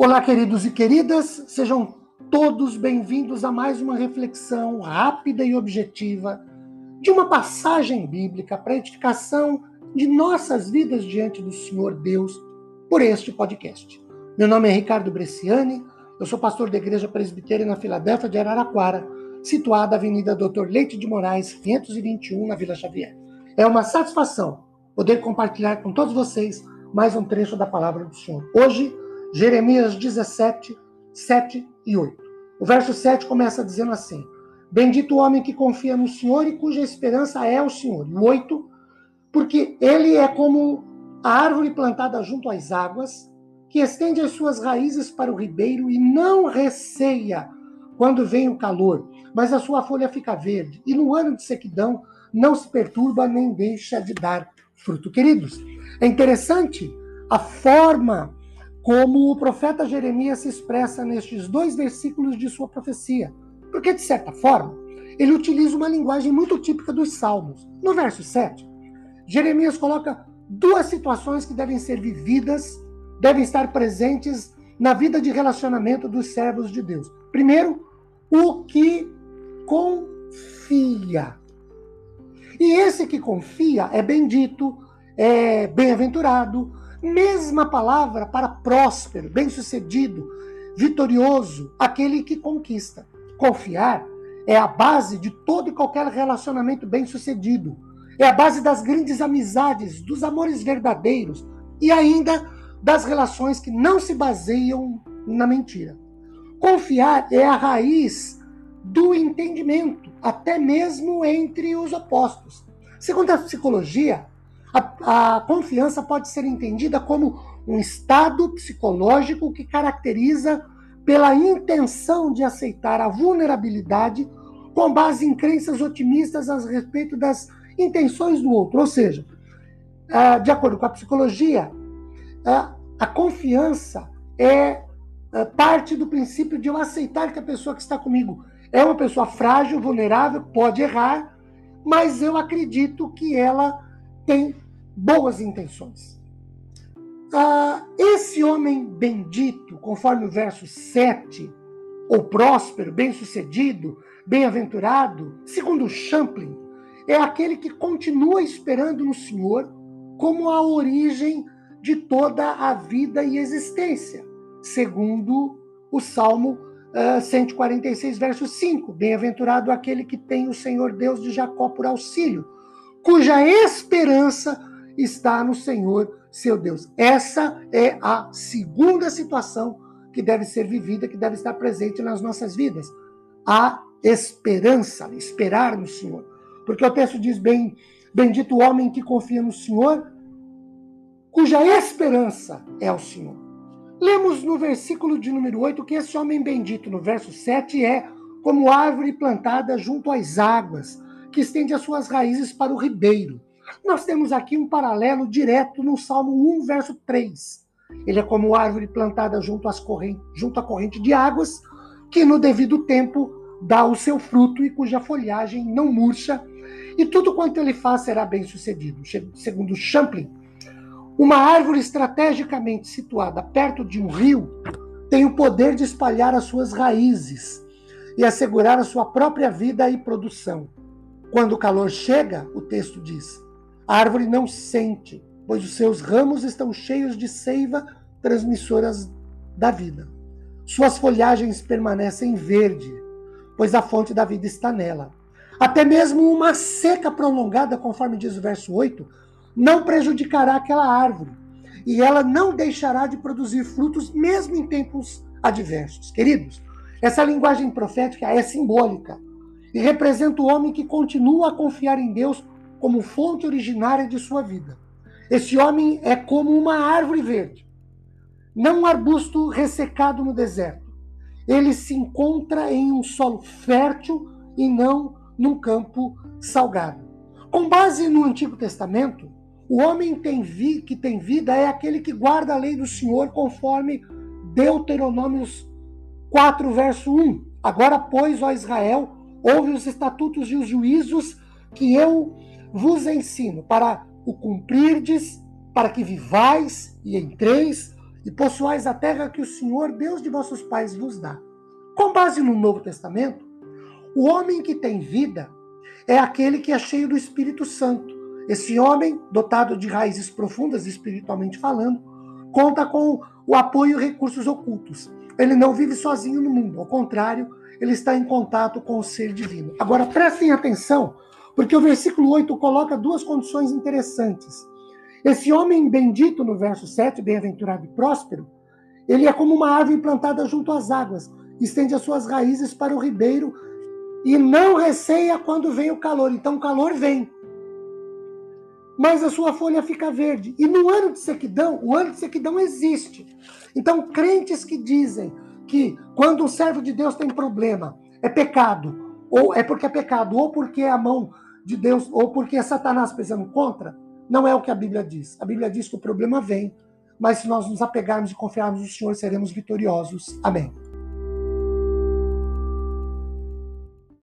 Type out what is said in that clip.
Olá, queridos e queridas, sejam todos bem-vindos a mais uma reflexão rápida e objetiva de uma passagem bíblica para edificação de nossas vidas diante do Senhor Deus por este podcast. Meu nome é Ricardo Bresciani, eu sou pastor da Igreja Presbiteriana na Filadélfia de Araraquara, situada Avenida Doutor Leite de Moraes, 521, na Vila Xavier. É uma satisfação poder compartilhar com todos vocês mais um trecho da palavra do Senhor. Hoje, Jeremias 17, 7 e 8. O verso 7 começa dizendo assim: Bendito o homem que confia no Senhor e cuja esperança é o Senhor. E 8, porque ele é como a árvore plantada junto às águas, que estende as suas raízes para o ribeiro e não receia quando vem o calor, mas a sua folha fica verde, e no ano de sequidão não se perturba nem deixa de dar fruto. Queridos, é interessante a forma como o profeta Jeremias se expressa nestes dois versículos de sua profecia. Porque, de certa forma, ele utiliza uma linguagem muito típica dos Salmos. No verso 7, Jeremias coloca duas situações que devem ser vividas, devem estar presentes na vida de relacionamento dos servos de Deus. Primeiro, o que confia. E esse que confia é bendito, é bem-aventurado, Mesma palavra para próspero, bem-sucedido, vitorioso, aquele que conquista. Confiar é a base de todo e qualquer relacionamento bem-sucedido. É a base das grandes amizades, dos amores verdadeiros e ainda das relações que não se baseiam na mentira. Confiar é a raiz do entendimento, até mesmo entre os opostos. Segundo a psicologia, a, a confiança pode ser entendida como um estado psicológico que caracteriza pela intenção de aceitar a vulnerabilidade com base em crenças otimistas a respeito das intenções do outro. Ou seja, ah, de acordo com a psicologia, ah, a confiança é ah, parte do princípio de eu aceitar que a pessoa que está comigo é uma pessoa frágil, vulnerável, pode errar, mas eu acredito que ela tem boas intenções. Ah, esse homem bendito, conforme o verso 7, ou próspero, bem-sucedido, bem-aventurado, segundo Champlin, é aquele que continua esperando no Senhor como a origem de toda a vida e existência, segundo o Salmo uh, 146, verso 5. Bem-aventurado aquele que tem o Senhor Deus de Jacó por auxílio, cuja esperança está no Senhor, seu Deus. Essa é a segunda situação que deve ser vivida, que deve estar presente nas nossas vidas. A esperança, esperar no Senhor. Porque o texto diz bem: Bendito o homem que confia no Senhor, cuja esperança é o Senhor. Lemos no versículo de número 8 que esse homem bendito, no verso 7, é como árvore plantada junto às águas, que estende as suas raízes para o ribeiro. Nós temos aqui um paralelo direto no Salmo 1, verso 3. Ele é como árvore plantada junto, às junto à corrente de águas, que no devido tempo dá o seu fruto e cuja folhagem não murcha, e tudo quanto ele faz será bem sucedido. Segundo Champlin, uma árvore estrategicamente situada perto de um rio tem o poder de espalhar as suas raízes e assegurar a sua própria vida e produção. Quando o calor chega, o texto diz, a árvore não sente, pois os seus ramos estão cheios de seiva transmissoras da vida. Suas folhagens permanecem verde, pois a fonte da vida está nela. Até mesmo uma seca prolongada, conforme diz o verso 8, não prejudicará aquela árvore, e ela não deixará de produzir frutos mesmo em tempos adversos. Queridos, essa linguagem profética é simbólica e representa o homem que continua a confiar em Deus como fonte originária de sua vida. Esse homem é como uma árvore verde, não um arbusto ressecado no deserto. Ele se encontra em um solo fértil e não num campo salgado. Com base no Antigo Testamento, o homem tem vi, que tem vida é aquele que guarda a lei do Senhor conforme Deuteronômios 4, verso 1. Agora, pois, ó Israel, ouve os estatutos e os juízos que eu vos ensino para o cumprirdes, para que vivais e entreis e possuais a terra que o Senhor, Deus de vossos pais, vos dá. Com base no Novo Testamento, o homem que tem vida é aquele que é cheio do Espírito Santo. Esse homem, dotado de raízes profundas, espiritualmente falando, conta com o apoio e recursos ocultos. Ele não vive sozinho no mundo, ao contrário, ele está em contato com o ser divino. Agora prestem atenção, porque o versículo 8 coloca duas condições interessantes. Esse homem bendito, no verso 7, bem-aventurado e próspero, ele é como uma árvore plantada junto às águas, estende as suas raízes para o ribeiro e não receia quando vem o calor. Então o calor vem. Mas a sua folha fica verde. E no ano de sequidão, o ano de sequidão existe. Então, crentes que dizem que quando um servo de Deus tem problema, é pecado, ou é porque é pecado, ou porque é a mão de Deus, ou porque é Satanás pesando contra, não é o que a Bíblia diz. A Bíblia diz que o problema vem, mas se nós nos apegarmos e confiarmos no Senhor, seremos vitoriosos. Amém.